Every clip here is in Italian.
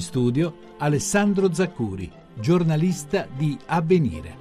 In studio Alessandro Zaccuri, giornalista di Avvenire.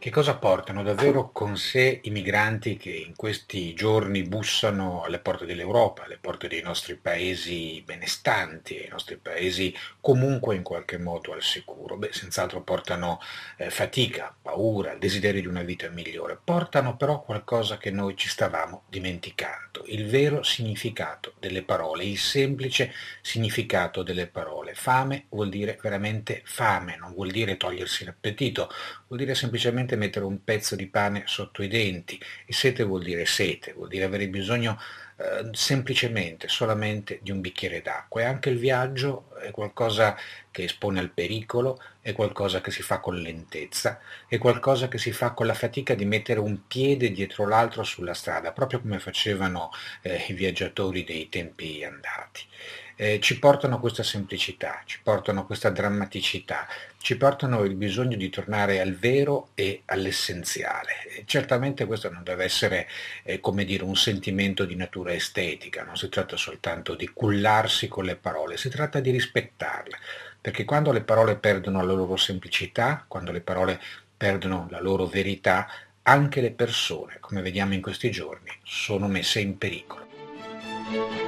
Che cosa portano davvero con sé i migranti che in questi giorni bussano alle porte dell'Europa, alle porte dei nostri paesi benestanti, ai nostri paesi comunque in qualche modo al sicuro? Beh, senz'altro portano eh, fatica, paura, desiderio di una vita migliore, portano però qualcosa che noi ci stavamo dimenticando, il vero significato delle parole, il semplice significato delle parole. Fame vuol dire veramente fame, non vuol dire togliersi l'appetito, vuol dire semplicemente semplicemente mettere un pezzo di pane sotto i denti. E sete vuol dire sete, vuol dire avere bisogno eh, semplicemente, solamente di un bicchiere d'acqua. E anche il viaggio è qualcosa che espone al pericolo, è qualcosa che si fa con lentezza, è qualcosa che si fa con la fatica di mettere un piede dietro l'altro sulla strada, proprio come facevano eh, i viaggiatori dei tempi andati eh, ci portano questa semplicità, ci portano questa drammaticità, ci portano il bisogno di tornare al vero e all'essenziale. E certamente questo non deve essere, eh, come dire, un sentimento di natura estetica, non si tratta soltanto di cullarsi con le parole, si tratta di rispettarle, perché quando le parole perdono la loro semplicità, quando le parole perdono la loro verità, anche le persone, come vediamo in questi giorni, sono messe in pericolo.